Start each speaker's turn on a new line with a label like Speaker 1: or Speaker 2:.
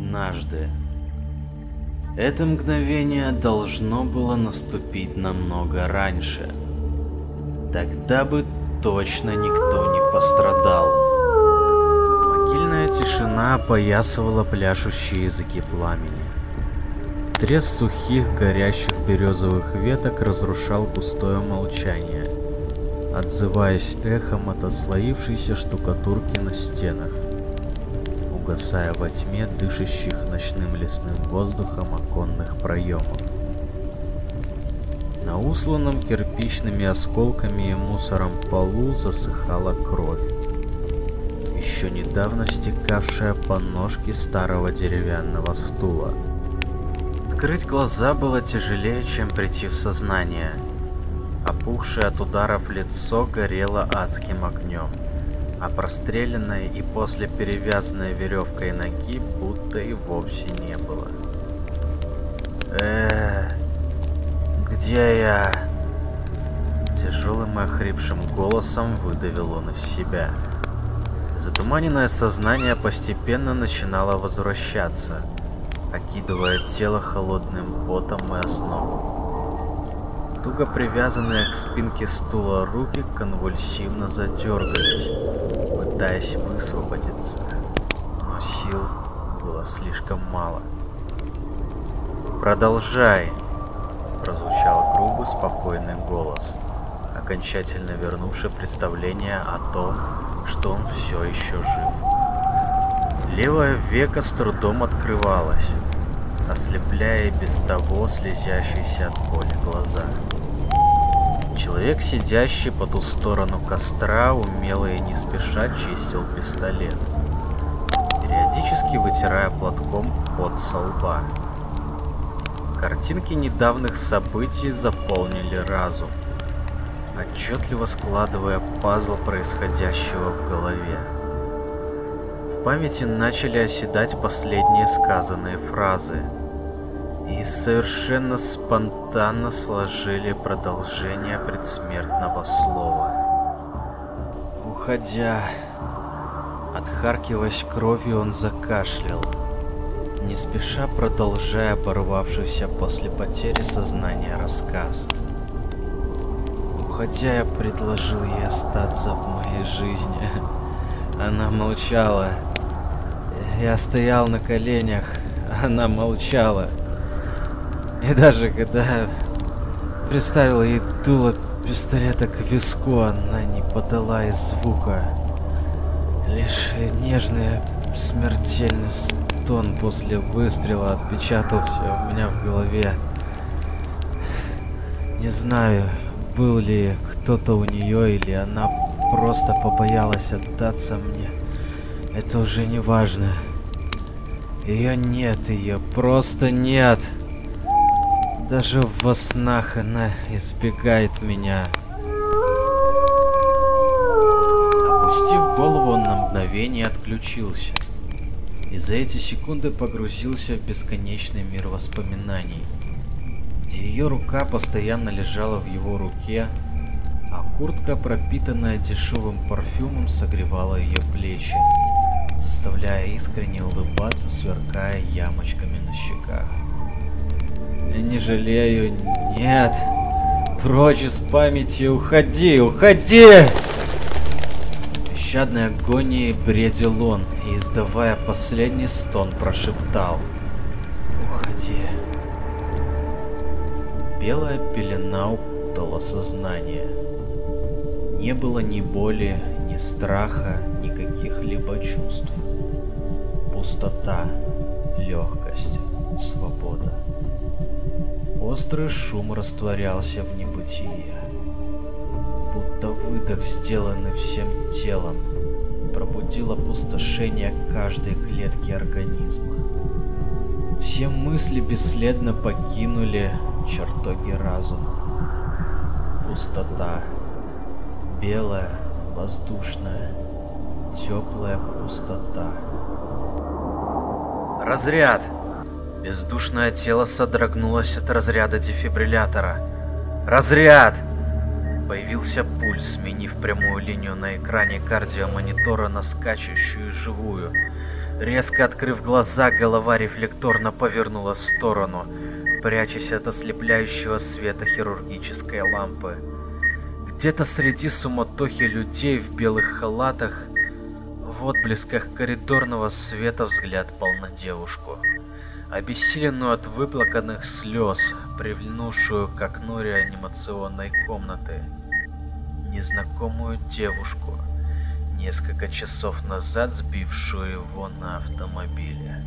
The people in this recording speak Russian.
Speaker 1: Однажды. Это мгновение должно было наступить намного раньше. Тогда бы точно никто не пострадал. Могильная тишина опоясывала пляшущие языки пламени. Треск сухих горящих березовых веток разрушал густое молчание, отзываясь эхом от отслоившейся штукатурки на стенах, угасая во тьме дышащих ночным лесным воздухом оконных проемов. На усланном кирпичными осколками и мусором полу засыхала кровь, еще недавно стекавшая по ножке старого деревянного стула. Открыть глаза было тяжелее, чем прийти в сознание. Опухшее от ударов лицо горело адским огнем, а простреленной и после перевязанной веревкой ноги будто и вовсе не было. э где я?» Тяжелым и охрипшим голосом выдавил он из себя. Затуманенное сознание постепенно начинало возвращаться – окидывая тело холодным потом и ознобом. Туго привязанные к спинке стула руки конвульсивно задергались, пытаясь высвободиться, но сил было слишком мало. «Продолжай!» — прозвучал грубый, спокойный голос, окончательно вернувший представление о том, что он все еще жив. Левое веко с трудом открывалось, ослепляя без того слезящиеся от боли глаза. Человек, сидящий по ту сторону костра, умело и не спеша чистил пистолет, периодически вытирая платком пот со лба. Картинки недавних событий заполнили разум, отчетливо складывая пазл происходящего в голове. В памяти начали оседать последние сказанные фразы. И совершенно спонтанно сложили продолжение предсмертного слова. Уходя, отхаркиваясь кровью, он закашлял, не спеша продолжая оборвавшийся после потери сознания рассказ. Уходя, я предложил ей остаться в моей жизни. Она молчала. Я стоял на коленях, она молчала. И даже когда приставил ей дуло пистолета к виску, она не подала и звука. Лишь нежный смертельный стон после выстрела отпечатался у меня в голове. Не знаю, был ли кто-то у нее или она просто побоялась отдаться мне. Это уже не важно. Ее нет, ее просто нет. Даже во снах она избегает меня. Опустив голову, он на мгновение отключился. И за эти секунды погрузился в бесконечный мир воспоминаний, где ее рука постоянно лежала в его руке, а куртка, пропитанная дешевым парфюмом, согревала ее плечи заставляя искренне улыбаться, сверкая ямочками на щеках. Жалею, нет. Прочь из памяти, уходи, уходи! Пещадной агонии бредил он и, издавая последний стон, прошептал. Уходи. Белая пелена укутала сознание. Не было ни боли, ни страха, каких-либо чувств. Пустота, легкость, свобода. Острый шум растворялся в небытие. Будто выдох, сделанный всем телом, пробудил опустошение каждой клетки организма. Все мысли бесследно покинули чертоги разума. Пустота, белая, воздушная, Теплая пустота. Разряд! Бездушное тело содрогнулось от разряда дефибриллятора. Разряд! Появился пульс, сменив прямую линию на экране кардиомонитора на скачущую живую. Резко открыв глаза, голова рефлекторно повернула в сторону, прячась от ослепляющего света хирургической лампы. Где-то среди суматохи людей в белых халатах, в отблесках коридорного света взгляд пал на девушку, обессиленную от выплаканных слез, привлянувшую к окну реанимационной комнаты. Незнакомую девушку, несколько часов назад сбившую его на автомобиле.